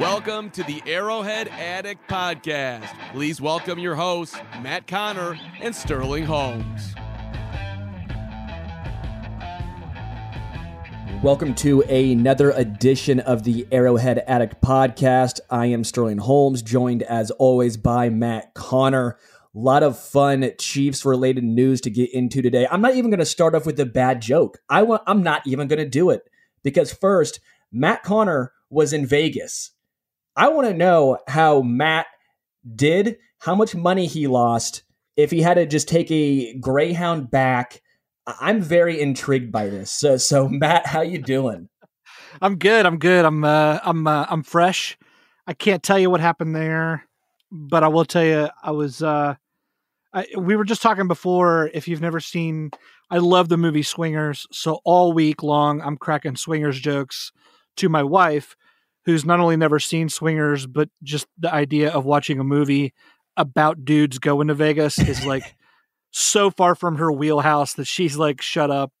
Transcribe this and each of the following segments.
Welcome to the Arrowhead Addict Podcast. Please welcome your hosts, Matt Conner and Sterling Holmes. Welcome to another edition of the Arrowhead Addict Podcast. I am Sterling Holmes, joined as always by Matt Conner. A lot of fun Chiefs related news to get into today. I'm not even going to start off with a bad joke. I want I'm not even going to do it because first, Matt Conner was in Vegas. I want to know how Matt did, how much money he lost, if he had to just take a Greyhound back. I'm very intrigued by this. So, so Matt, how you doing? I'm good. I'm good. I'm uh, I'm uh, I'm fresh. I can't tell you what happened there, but I will tell you I was. Uh, I, we were just talking before. If you've never seen, I love the movie Swingers. So all week long, I'm cracking Swingers jokes to my wife who's not only never seen swingers, but just the idea of watching a movie about dudes going to Vegas is like so far from her wheelhouse that she's like, shut up.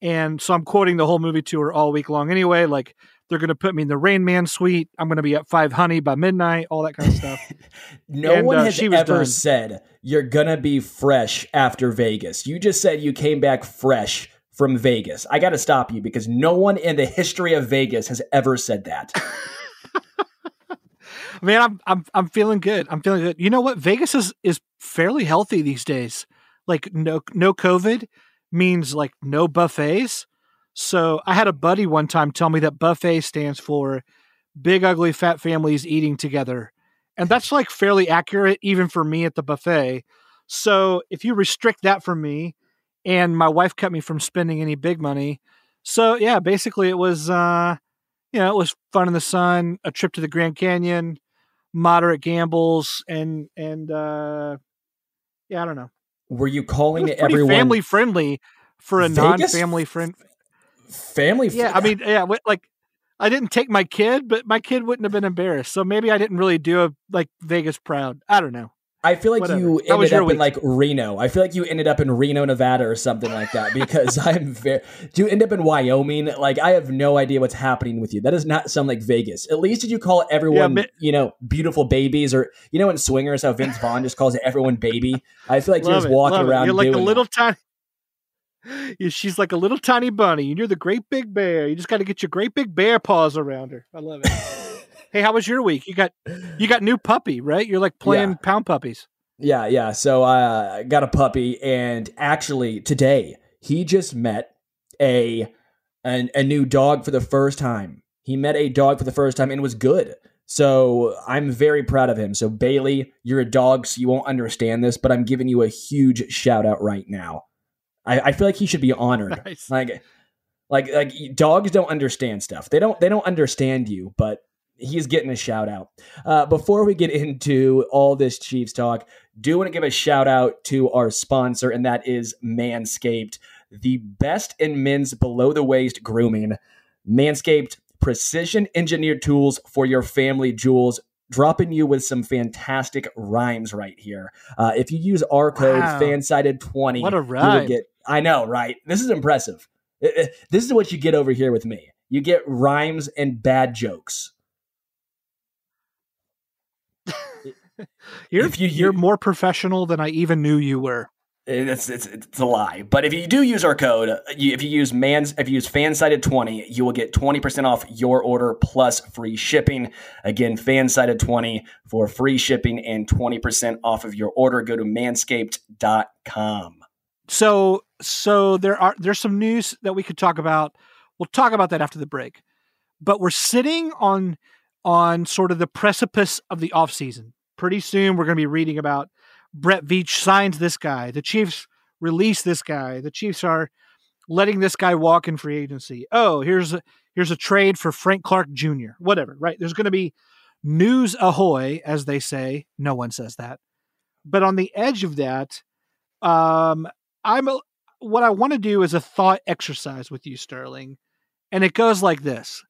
And so I'm quoting the whole movie to her all week long anyway. Like, they're going to put me in the Rain Man suite. I'm going to be at Five Honey by midnight, all that kind of stuff. no And, one uh, has ever done. said you're going to be fresh after Vegas. You just said you came back fresh from Vegas. I got to stop you because no one in the history of Vegas has ever said that. Man, I'm I'm I'm feeling good. I'm feeling good. You know what? Vegas is is fairly healthy these days. Like no no COVID means like no buffets. So I had a buddy one time tell me that buffet stands for big ugly fat families eating together. And that's like fairly accurate even for me at the buffet. So if you restrict that for me and my wife kept me from spending any big money. So yeah, basically it was uh you know, it was fun in the sun, a trip to the Grand Canyon, moderate gambles, and and uh, yeah, I don't know. Were you It calling was pretty everyone family friendly for a non-family friend. family? Yeah, I mean, yeah, like I didn't take my kid, but my kid wouldn't have been embarrassed. So maybe I didn't really do a like Vegas proud. I don't know. I feel like Whatever. you ended up in like Reno. I feel like you ended up in Reno, Nevada, or something like that. Because I'm very. Do you end up in Wyoming? Like I have no idea what's happening with you. That does not sound like Vegas. At least did you call everyone, but- you know, beautiful babies, or you know, in Swingers, how Vince Vaughn just calls everyone baby. I feel like you're just walking it. around. You're like a little tiny. She's like a little tiny bunny, and you're the great big bear. You just got to get your great big bear paws around her. I love it. Hey, how was your week? You got you got new puppy, right? You're like playing Yeah. pound puppies. Yeah, yeah. So uh, I got a puppy, and actually today he just met a an, a new dog for the first time. He met a dog for the first time and it was good. So I'm very proud of him. So Bailey, you're a dog, so you won't understand this, but I'm giving you a huge shout out right now. I, I feel like he should be honored. Nice. Like, like, like dogs don't understand stuff. They don't. They don't understand you, but he's getting a shout out. Uh, before we get into all this Chiefs talk, do want to give a shout out to our sponsor, and that is Manscaped, the best in men's below the waist grooming. Manscaped, precision engineered tools for your family jewels. Dropping you with some fantastic rhymes right here. Uh, if you use our code Wow. FANSIDED20, What a rhyme. get. I know, right? This is impressive. Uh, uh, This is what you get over here with me. You get rhymes and bad jokes. You're If you- you're more professional than I even knew you were. It's, it's it's a lie. But if you do use our code, uh, you, if you use man's if you use fansided twenty, you will get twenty percent off your order plus free shipping. Again, fansided twenty for free shipping and twenty percent off of your order. Go to manscaped.com. So so there are there's some news that we could talk about. We'll talk about that after the break. But we're sitting on on sort of the precipice of the offseason. Pretty soon we're going to be reading about Brett Veach signs this guy. The Chiefs release this guy. The Chiefs are letting this guy walk in free agency. Oh, here's a, here's a trade for Frank Clark Jr. Whatever, right? There's going to be news ahoy, as they say. No one says that, but on the edge of that, um, I'm a, what I want to do is a thought exercise with you, Sterling, and it goes like this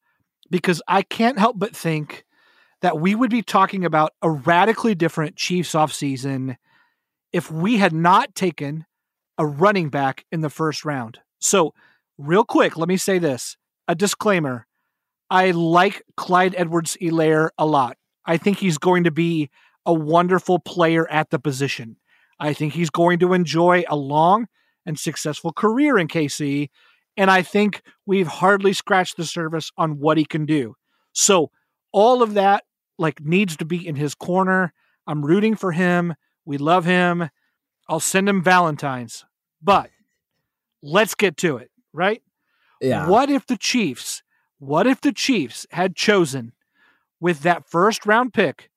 because I can't help but think that we would be talking about a radically different Chiefs offseason if we had not taken a running back in the first round. So, real quick, let me say this a disclaimer. I like Clyde Edwards Helaire a lot. I think he's going to be a wonderful player at the position. I think he's going to enjoy a long and successful career in KC. And I think we've hardly scratched the surface on what he can do. So, all of that like needs to be in his corner. I'm rooting for him. We love him. I'll send him Valentine's. But let's get to it, right? Yeah. What if the Chiefs, what if the Chiefs had chosen with that first round pick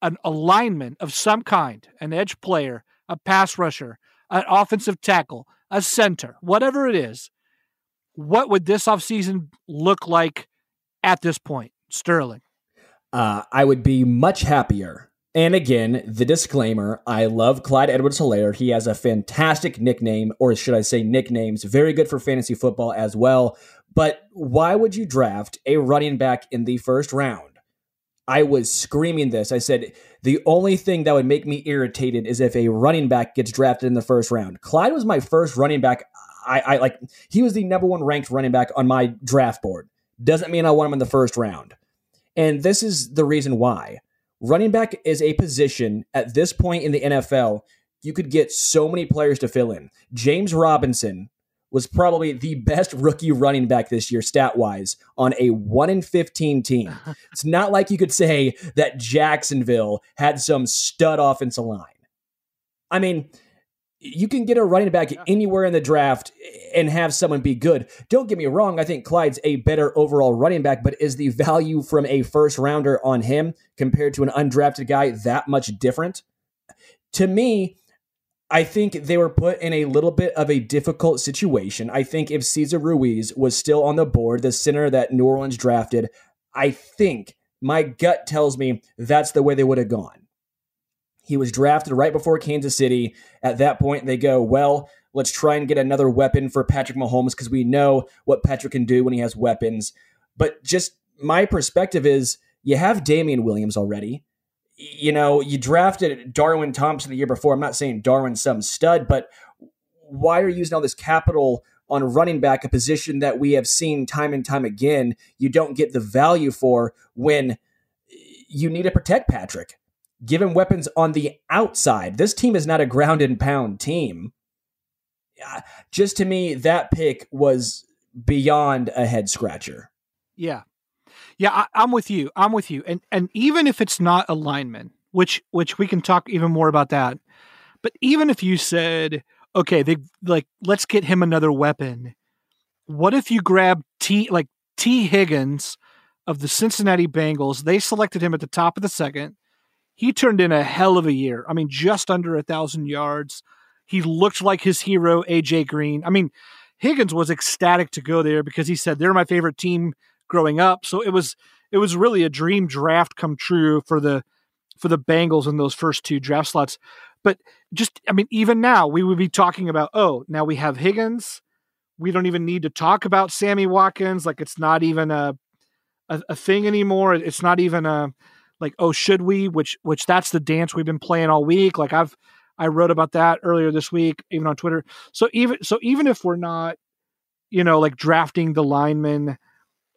an alignment of some kind, an edge player, a pass rusher, an offensive tackle, a center, whatever it is? What would this offseason look like at this point, Sterling? Uh, I would be much happier and again, the disclaimer I love Clyde Edwards Helaire. He has a fantastic nickname, or should I say nicknames, very good for fantasy football as well. But why would you draft a running back in the first round? I was screaming this. I said, the only thing that would make me irritated is if a running back gets drafted in the first round. Clyde was my first running back. I, I like, he was the number one ranked running back on my draft board. Doesn't mean I want him in the first round. And this is the reason why running back is a position at this point in the NFL you could get so many players to fill in. James Robinson was probably the best rookie running back this year stat wise on a 1 in 15 team. it's not like you could say that Jacksonville had some stud offensive line. I mean, you can get a running back anywhere in the draft and have someone be good. Don't get me wrong, I think Clyde's a better overall running back, but is the value from a first rounder on him compared to an undrafted guy that much different? To me, I think they were put in a little bit of a difficult situation. I think if Cesar Ruiz was still on the board, the center that New Orleans drafted, I think my gut tells me that's the way they would have gone. He was drafted right before Kansas City. At that point, they go, well, let's try and get another weapon for Patrick Mahomes because we know what Patrick can do when he has weapons. But just my perspective is you have Damien Williams already. You know, you drafted Darwin Thompson the year before. I'm not saying Darwin's some stud, but why are you using all this capital on running back, a position that we have seen time and time again you don't get the value for when you need to protect Patrick? Give him weapons on the outside. This team is not a ground and pound team. Just to me, that pick was beyond a head scratcher. Yeah. Yeah, I, am with you. I'm with you. And and even if it's not a lineman, which which we can talk even more about that. But even if you said, okay, they like let's get him another weapon. What if you grab Tee like Tee Higgins of the Cincinnati Bengals? They selected him at the top of the second he turned in a hell of a year. I mean, just under a thousand yards. He looked like his hero, AJ Green. I mean, Higgins was ecstatic to go there because he said they're my favorite team growing up. So it was it was really a dream draft come true for the for the Bengals in those first two draft slots. But just I mean, even now we would be talking about, oh, now we have Higgins. We don't even need to talk about Sammy Watkins. Like it's not even a a, a thing anymore. It's not even a like oh should we? which which that's the dance we've been playing all week like i've i wrote about that earlier this week even on twitter. So even so even if we're not you know like drafting the linemen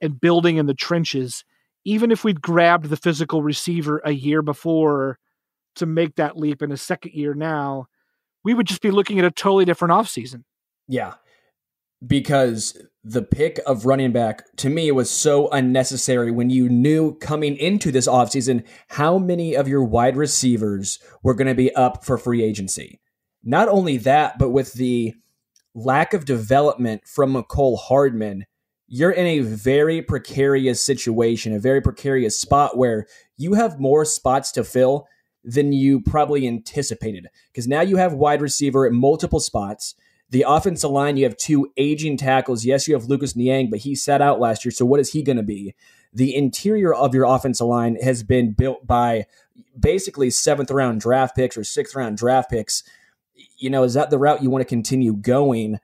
and building in the trenches even if we'd grabbed the physical receiver a year before to make that leap in a second year now we would just be looking at a totally different offseason. Yeah because the pick of running back to me was so unnecessary when you knew coming into this offseason how many of your wide receivers were going to be up for free agency. Not only that, but with the lack of development from Mecole Hardman, you're in a very precarious situation, a very precarious spot where you have more spots to fill than you probably anticipated. Because now you have wide receiver at multiple spots The offensive line, you have two aging tackles. Yes, you have Lucas Niang, but he sat out last year. So what is he going to be? The interior of your offensive line has been built by basically seventh round draft picks or sixth round draft picks. You know, is that the route you want to continue going?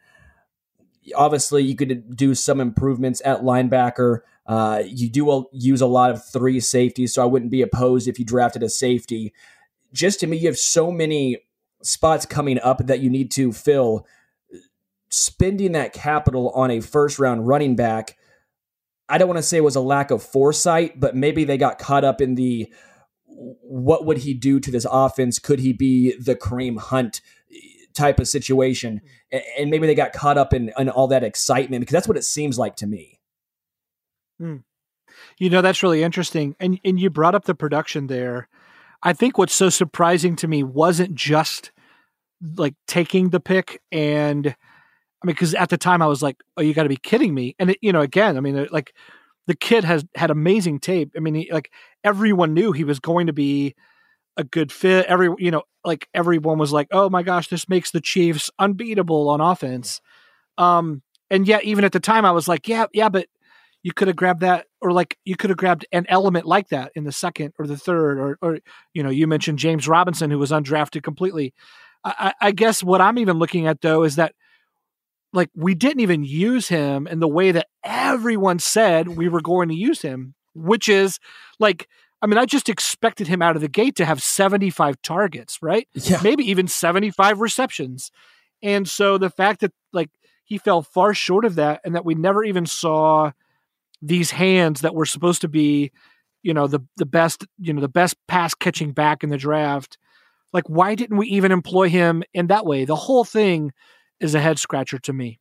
Obviously, you could do some improvements at linebacker. Uh, you do use a lot of three safeties, so I wouldn't be opposed if you drafted a safety. Just to me, you have so many spots coming up that you need to fill. Spending that capital on a first round running back, I don't want to say was a lack of foresight, but maybe they got caught up in the what would he do to this offense? Could he be the Kareem Hunt type of situation? And maybe they got caught up in, in all that excitement because that's what it seems like to me. Hmm. You know, that's really interesting. And and you brought up the production there. I think what's so surprising to me wasn't just like taking the pick and I mean, because at the time I was like, "Oh, you got to be kidding me!" And it, you know, again, I mean, like the kid has had amazing tape. I mean, he, like everyone knew he was going to be a good fit. Every you know, like everyone was like, "Oh my gosh, this makes the Chiefs unbeatable on offense." Um, and yet, even at the time, I was like, "Yeah, yeah, but you could have grabbed that or like you could have grabbed an element like that in the second or the third or or you know you mentioned James Robinson who was undrafted completely. I, I guess what I'm even looking at though is that like we didn't even use him in the way that everyone said we were going to use him, which is like I mean, I just expected him out of the gate to have 75 targets, right? Yeah. Maybe even 75 receptions. And so the fact that like he fell far short of that and that we never even saw these hands that were supposed to be, you know, the the best, you know, the best pass catching back in the draft. Like, why didn't we even employ him in that way? The whole thing is a head scratcher to me.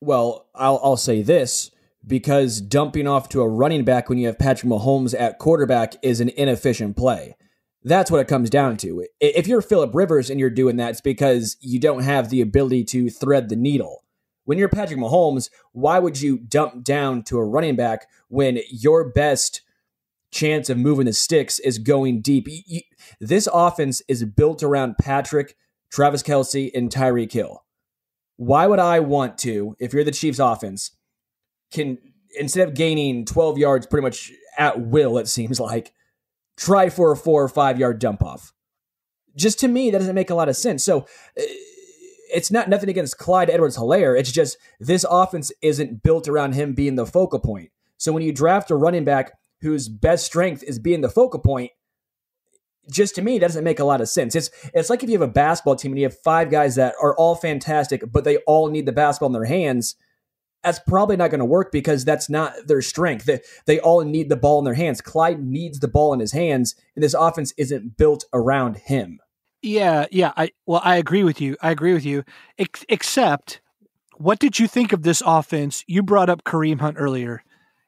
Well, I'll I'll say this because dumping off to a running back when you have Patrick Mahomes at quarterback is an inefficient play. That's what it comes down to. If you're Philip Rivers and you're doing that, it's because you don't have the ability to thread the needle. When you're Patrick Mahomes, why would you dump down to a running back when your best chance of moving the sticks is going deep? This offense is built around Patrick, Travis Kelce, and Tyreek Hill. Why would I want to, if you're the Chiefs offense, can instead of gaining 12 yards pretty much at will, it seems like, try for a four or five yard dump off? Just to me, that doesn't make a lot of sense. So, uh, it's not nothing against Clyde Edwards Helaire. It's just this offense isn't built around him being the focal point. So when you draft a running back whose best strength is being the focal point, just to me, that doesn't make a lot of sense. It's it's like if you have a basketball team and you have five guys that are all fantastic, but they all need the basketball in their hands. That's probably not going to work because that's not their strength. They, they all need the ball in their hands. Clyde needs the ball in his hands, and this offense isn't built around him. Yeah, yeah. I well, I agree with you. I agree with you. Ex- except, what did you think of this offense? You brought up Kareem Hunt earlier,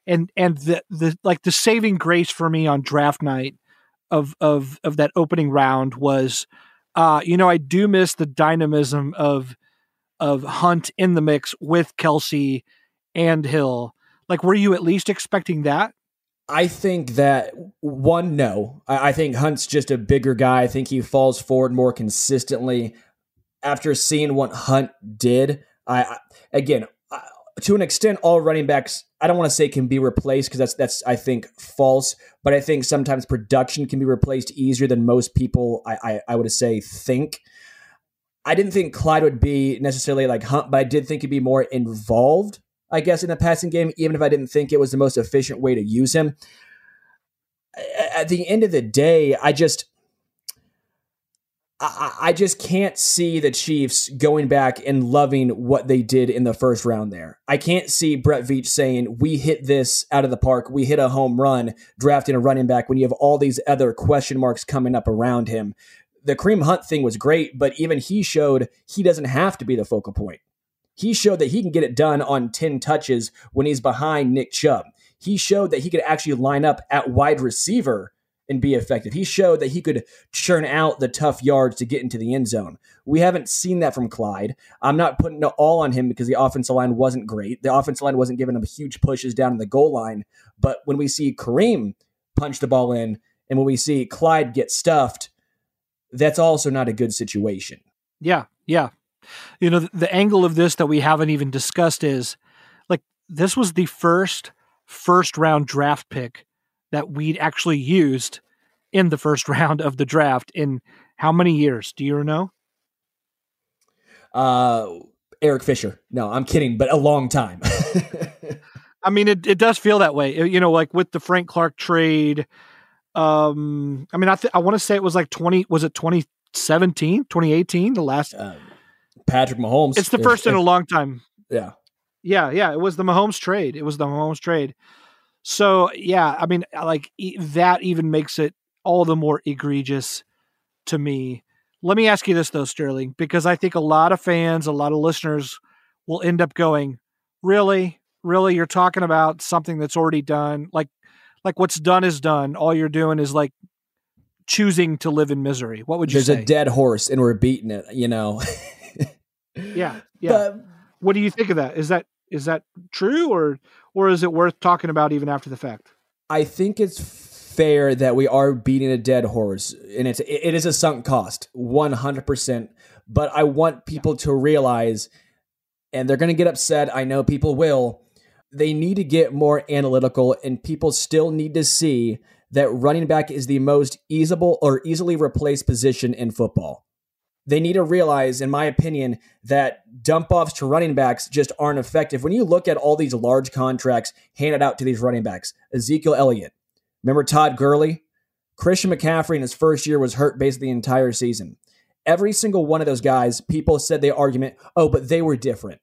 and and the the like the saving grace for me on draft night of of of that opening round was, uh, you know, I do miss the dynamism of of Hunt in the mix with Kelce and Hill. Like, were you at least expecting that? I think that one, no. I, I, think Hunt's just a bigger guy. I think he falls forward more consistently. After seeing what Hunt did, I, I again to an extent, all running backs. I don't want to say can be replaced because that's that's I think false. But I think sometimes production can be replaced easier than most people. I I, I would say think. I didn't think Clyde would be necessarily like Hunt, but I did think he'd be more involved I guess, in the passing game, even if I didn't think it was the most efficient way to use him. At the end of the day, I just. I, just can't see the Chiefs going back and loving what they did in the first round there. I can't see Brett Veach saying, We hit this out of the park. We hit a home run drafting a running back when you have all these other question marks coming up around him. The Kareem Hunt thing was great, but even he showed he doesn't have to be the focal point. He showed that he can get it done on 10 touches when he's behind Nick Chubb. He showed that he could actually line up at wide receiver and be effective. He showed that he could churn out the tough yards to get into the end zone. We haven't seen that from Clyde. I'm not putting it all on him because the offensive line wasn't great. The offensive line wasn't giving him huge pushes down the goal line. But when we see Kareem punch the ball in and when we see Clyde get stuffed, that's also not a good situation. Yeah, yeah. you know, the angle of this that we haven't even discussed is like this was the first first round draft pick that we'd actually used in the first round of the draft in how many years? Do you know? Uh, Eric Fisher. No, I'm kidding, but a long time. I mean, it, it does feel that way. You know, like with the Frank Clark trade. Um, I mean, I th- I want to say it was like 20, was it 2017, 2018, the last. Uh, Patrick Mahomes. It's the first if, in a long time. Yeah. Yeah. Yeah. It was the Mahomes trade. It was the Mahomes trade. So, yeah, I mean, like that even makes it all the more egregious to me. Let me ask you this, though, Sterling, because I think a lot of fans, a lot of listeners will end up going, Really? Really? You're talking about something that's already done? Like, like what's done is done. All you're doing is like choosing to live in misery. What would you say? There's say? a dead horse and we're beating it, you know? yeah. Yeah. But, what do you think of that? Is that is that true or or is it worth talking about even after the fact? I think it's fair that we are beating a dead horse and it's it is a sunk cost 100% but I want people to realize and they're going to get upset I know people will they need to get more analytical and people still need to see that running back is the most easable or easily replaced position in football they need to realize, in my opinion, that dump offs to running backs just aren't effective. When you look at all these large contracts handed out to these running backs, Ezekiel Elliott, remember Todd Gurley? Christian McCaffrey in his first year was hurt basically the entire season. Every single one of those guys, people said the argument, oh, but they were different.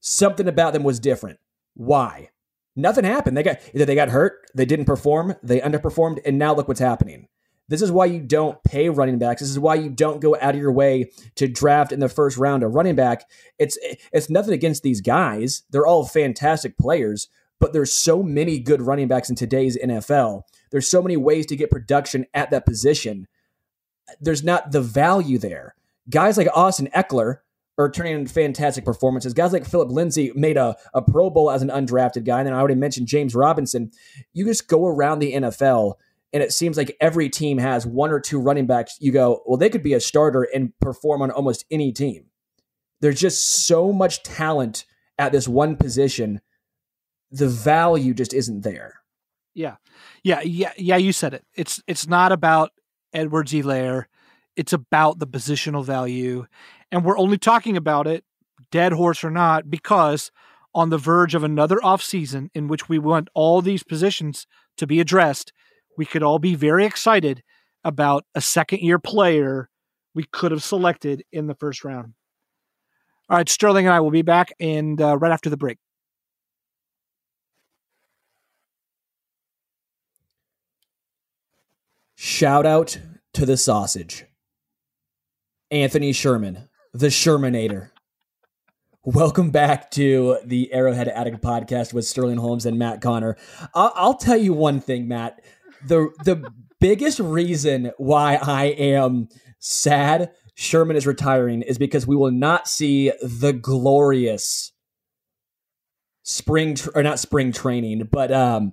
Something about them was different. Why? Nothing happened. They got either they got hurt, they didn't perform, they underperformed, and now look what's happening. This is why you don't pay running backs. This is why you don't go out of your way to draft in the first round a running back. It's it's nothing against these guys. They're all fantastic players, but there's so many good running backs in today's NFL. There's so many ways to get production at that position. There's not the value there. Guys like Austin Ekeler are turning in fantastic performances. Guys like Phillip Lindsay made a, a Pro Bowl as an undrafted guy. And then I already mentioned James Robinson. You just go around the NFL and it seems like every team has one or two running backs. You go, well, they could be a starter and perform on almost any team. There's just so much talent at this one position. The value just isn't there. Yeah. Yeah. Yeah. Yeah. You said it. It's, it's not about Edwards-Helaire. It's about the positional value. And we're only talking about it, dead horse or not, because on the verge of another offseason in which we want all these positions to be addressed, we could all be very excited about a second year player we could have selected in the first round. All right, Sterling and I will be back and uh, right after the break. Shout out to the sausage. Anthony Sherman, the Shermanator. Welcome back to the Arrowhead Addict podcast with Sterling Holmes and Matt Conner. I'll, I'll tell you one thing, Matt the the biggest reason why I am sad Sherman is retiring is because we will not see the glorious spring tr- or not spring training, but um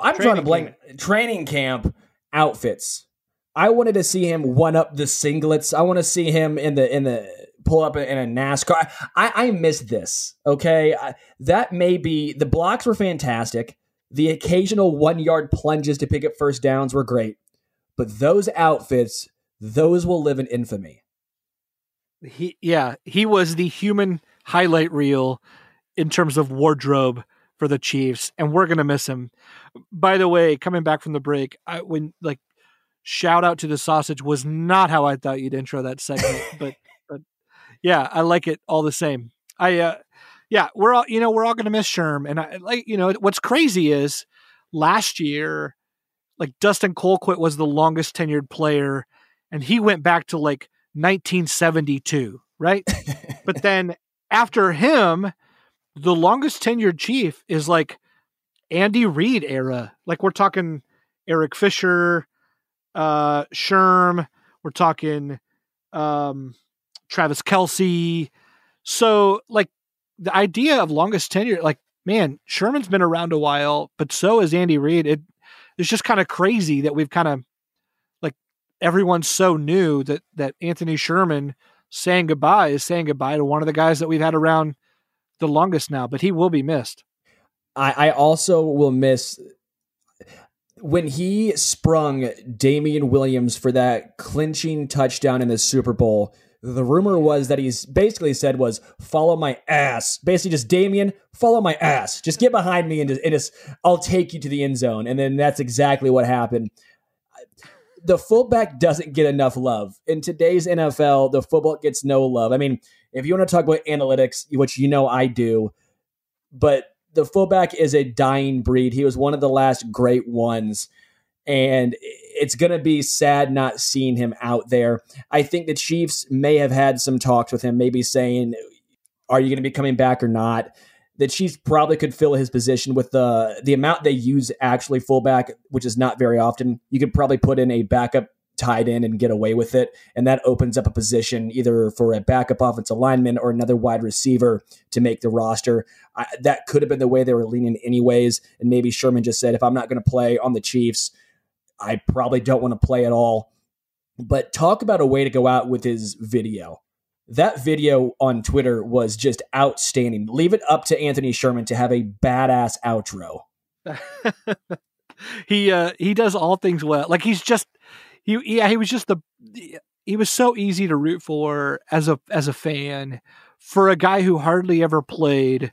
I'm training trying to blame camp. training camp outfits. I wanted to see him one up the singlets. I want to see him in the in the pull up in a NASCAR. I I miss this. Okay, I, that may be the blocks were fantastic. The occasional one yard plunges to pick up first downs were great, but those outfits, those will live in infamy. He, yeah, he was the human highlight reel in terms of wardrobe for the Chiefs, and we're gonna miss him. By the way, coming back from the break, I when like shout out to the sausage was not how I thought you'd intro that segment, but but yeah, I like it all the same. I uh, yeah, we're all you know we're all going to miss Sherm, and I like you know what's crazy is last year, like Dustin Colquitt was the longest tenured player, and he went back to like 1972, right? but then after him, the longest tenured chief is like Andy Reid era. Like we're talking Eric Fisher, uh, Sherm. We're talking um, Travis Kelce. So like the idea of longest tenure, like man, Sherman's been around a while, but so is Andy Reid. It it's just kind of crazy that we've kind of like everyone's so new that that Anthony Sherman saying goodbye is saying goodbye to one of the guys that we've had around the longest now, but he will be missed. I, I also will miss when he sprung Damien Williams for that clinching touchdown in the Super Bowl. The rumor was that he's basically said was follow my ass. Basically, just Damien, follow my ass. Just get behind me and just, and just I'll take you to the end zone. And then that's exactly what happened. The fullback doesn't get enough love in today's NFL. The football gets no love. I mean, if you want to talk about analytics, which you know I do, but the fullback is a dying breed. He was one of the last great ones. And it's going to be sad not seeing him out there. I think the Chiefs may have had some talks with him, maybe saying, Are you going to be coming back or not? The Chiefs probably could fill his position with the the amount they use actually fullback, which is not very often. You could probably put in a backup tight end and get away with it. And that opens up a position either for a backup offensive lineman or another wide receiver to make the roster. I, that could have been the way they were leaning, anyways. And maybe Sherman just said, if I'm not going to play on the Chiefs, I probably don't want to play at all. But talk about a way to go out with his video. That video on Twitter was just outstanding. Leave it up to Anthony Sherman to have a badass outro. he uh he does all things well. Like he's just he yeah he was just the he was so easy to root for as a as a fan for a guy who hardly ever played.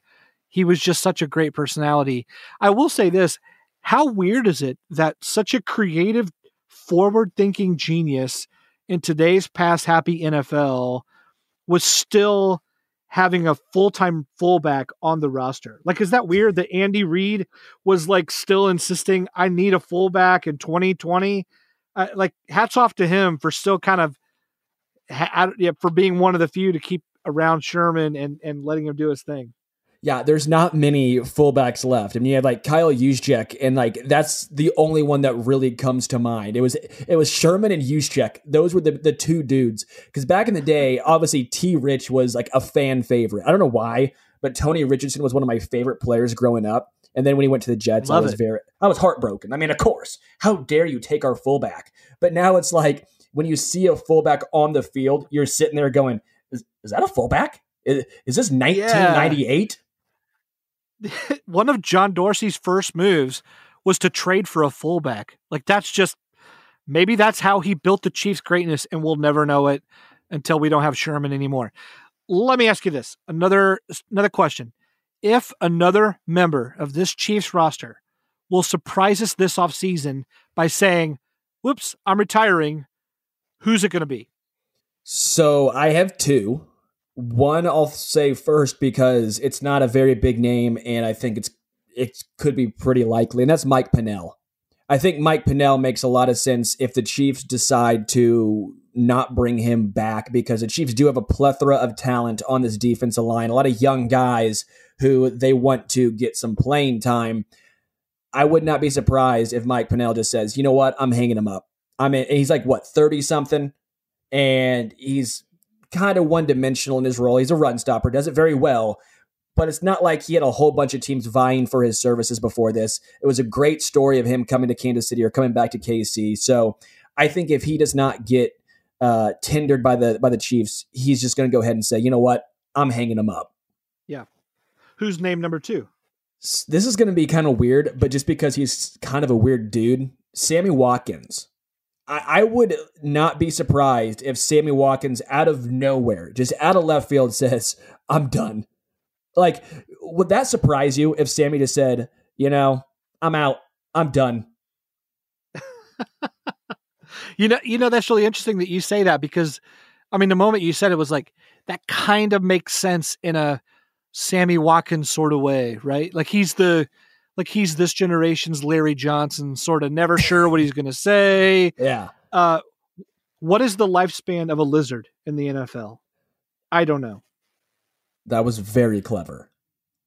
He was just such a great personality. I will say this: how weird is it that such a creative, forward-thinking genius in today's past happy NFL was still having a full-time fullback on the roster. Like is that weird that Andy Reid was like still insisting I need a fullback in 2020? uh, like hats off to him for still kind of ha- yeah, for being one of the few to keep around Sherman and and letting him do his thing. Yeah, there's not many fullbacks left. I mean, you have like Kyle Juszczyk, and like that's the only one that really comes to mind. It was it was Sherman and Juszczyk. Those were the the two dudes. Because back in the day, obviously T. Rich was like a fan favorite. I don't know why, but Tony Richardson was one of my favorite players growing up. And then when he went to the Jets, Love I was it. very, I was heartbroken. I mean, of course, how dare you take our fullback? But now it's like when you see a fullback on the field, you're sitting there going, "Is, is that a fullback? Is, is this 1998?" One of John Dorsey's first moves was to trade for a fullback. Like that's just maybe that's how he built the Chiefs' greatness, and we'll never know it until we don't have Sherman anymore. Let me ask you this: another another question if another member of this Chiefs roster will surprise us this offseason by saying, whoops, I'm retiring, who's it going to be? So I have two. One I'll say first because it's not a very big name and I think it's it could be pretty likely, and that's Mike Pennel. I think Mike Pennel makes a lot of sense if the Chiefs decide to not bring him back because the Chiefs do have a plethora of talent on this defensive line, a lot of young guys who they want to get some playing time. I would not be surprised if Mike Pennel just says, you know what, I'm hanging him up. I mean, he's like, what, 30 something? And he's kind of one dimensional in his role. He's a run stopper, does it very well, but it's not like he had a whole bunch of teams vying for his services before this. It was a great story of him coming to Kansas City or coming back to KC. So I think if he does not get uh, tendered by the by the Chiefs, he's just going to go ahead and say, you know what, I'm hanging him up. Yeah, Who's name number two? This is going to be kind of weird, but just because he's kind of a weird dude, Sammy Watkins. I, would not be surprised if Sammy Watkins, out of nowhere, just out of left field, says, I'm done. Like, would that surprise you if Sammy just said, you know, I'm out, I'm done? you know, you know that's really interesting that you say that because, I mean, the moment you said it was like that kind of makes sense in a Sammy Watkins sort of way, right? Like he's the like he's this generation's Larry Johnson, sort of never sure what he's going to say. Yeah. Uh, what is the lifespan of a lizard in the NFL? I don't know. That was very clever.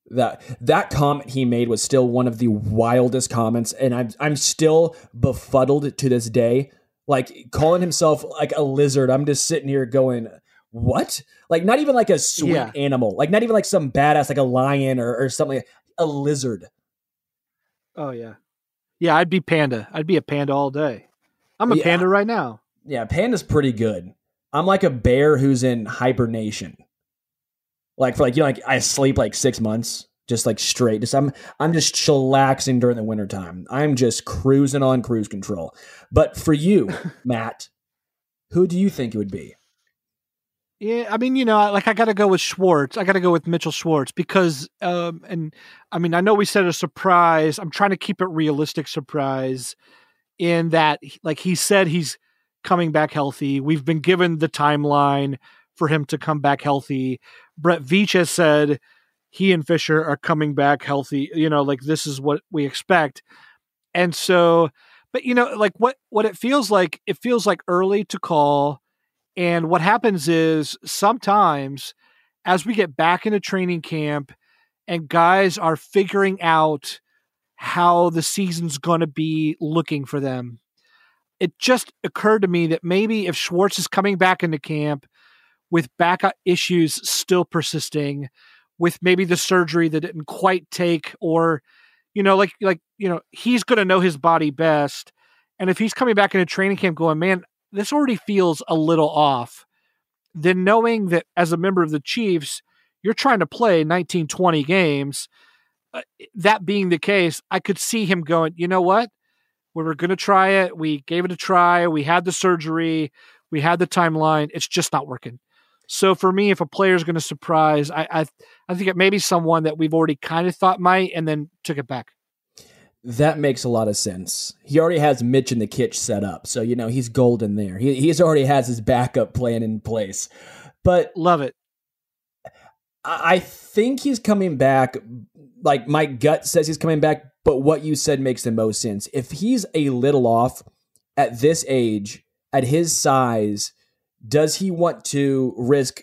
That that comment he made was still one of the wildest comments, and I'm I'm still befuddled to this day. Like calling himself like a lizard, I'm just sitting here going, what? Like not even like a sweet yeah. animal, like not even like some badass like a lion or, or something. Like a lizard. Oh yeah, yeah. I'd be panda. I'd be a panda all day. I'm a yeah. panda right now. Yeah, panda's pretty good. I'm like a bear who's in hibernation. Like for like you know, like I sleep like six months, just like straight. Just I'm I'm just chillaxing during the wintertime. I'm just cruising on cruise control. But for you, Matt, who do you think it would be? Yeah, I mean, you know, like I got to go with Schwartz. I got to go with Mitchell Schwartz because, um, and I mean, I know we said a surprise. I'm trying to keep it realistic surprise in that, like he said, he's coming back healthy. We've been given the timeline for him to come back healthy. Brett Veach has said he and Fisher are coming back healthy. You know, like this is what we expect. And so, but you know, like what what it feels like, it feels like early to call and what happens is sometimes as we get back into training camp and guys are figuring out how the season's going to be looking for them, it just occurred to me that maybe if Schwartz is coming back into camp with back issues still persisting, with maybe the surgery that didn't quite take, or, you know, like, like, you know, he's going to know his body best. And if he's coming back into training camp going, man, this already feels a little off, then knowing that as a member of the Chiefs, you're trying to play 19, 20 games, uh, that being the case, I could see him going, you know what? We were going to try it. We gave it a try. We had the surgery. We had the timeline. It's just not working. So for me, if a player is going to surprise, I, I I think it may be someone that we've already kind of thought might, and then took it back. That makes a lot of sense. He already has Mitch in the kitch set up, so you know he's golden there. He he's already has his backup plan in place. But love it. I think he's coming back. Like my gut says he's coming back, but what you said makes the most sense. If he's a little off at this age, at his size, does he want to risk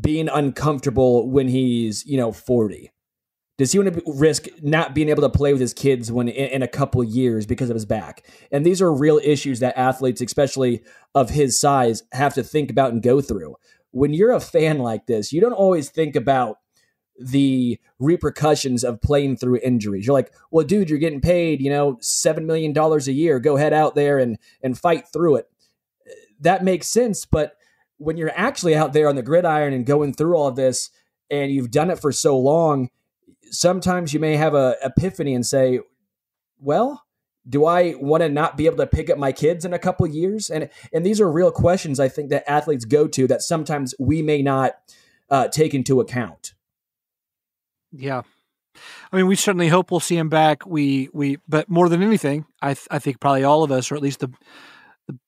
being uncomfortable when he's you know forty? Does he want to risk not being able to play with his kids when in, a couple years because of his back? And these are real issues that athletes, especially of his size, have to think about and go through. When you're a fan like this, you don't always think about the repercussions of playing through injuries. You're like, well, dude, you're getting paid, you know, seven million dollars a year. Go head out there and and fight through it. That makes sense, but when you're actually out there on the gridiron and going through all of this, and you've done it for so long, sometimes you may have a epiphany and say, well, do I want to not be able to pick up my kids in a couple years? And and these are real questions I think that athletes go to that sometimes we may not uh, take into account. Yeah, I mean, we certainly hope we'll see him back. We we, but more than anything, I th- I think probably all of us, or at least the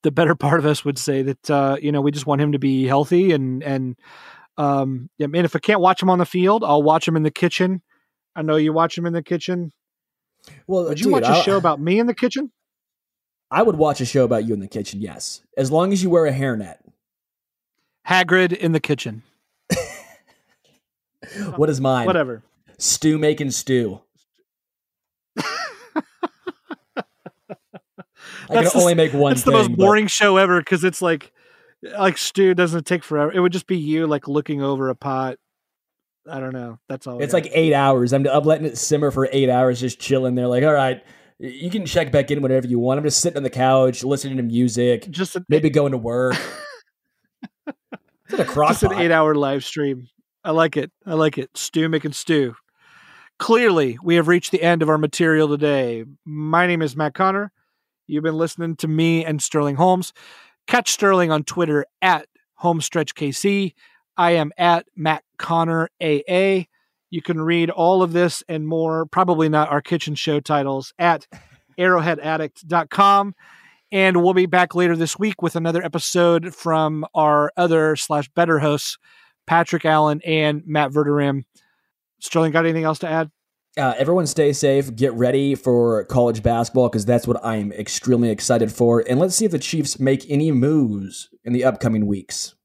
the, better part of us, would say that uh, you know we just want him to be healthy and and um, yeah, man, if I can't watch him on the field, I'll watch him in the kitchen I know you watch them in the kitchen. Well, would you dude, watch a I, show about me in the kitchen? I would watch a show about you in the kitchen. Yes, as long as you wear a hairnet. Hagrid in the kitchen. what is mine? Whatever. Stew making stew. I can the, only make one. That's thing, the most boring but... show ever because it's like, like stew doesn't take forever. It would just be you like looking over a pot I don't know. That's all. It's like eight hours. I'm, I'm letting it simmer for eight hours, just chilling there. Like, all right, you can check back in whenever you want. I'm just sitting on the couch, listening to music, just a, maybe going to work. it's a. Just an eight hour live stream. I like it. I like it. Stew making stew. Clearly, we have reached the end of our material today. My name is Matt Conner. You've been listening to me and Sterling Holmes. Catch Sterling on Twitter at HomestretchKC. I am at Matt Conner AA. You can read all of this and more, probably not our kitchen show titles, at arrowheadaddict.com. And we'll be back later this week with another episode from our other slash better hosts, Patrick Allen and Matt Verderame. Sterling, got anything else to add? Uh, everyone stay safe. Get ready for college basketball because that's what I'm extremely excited for. And let's see if the Chiefs make any moves in the upcoming weeks.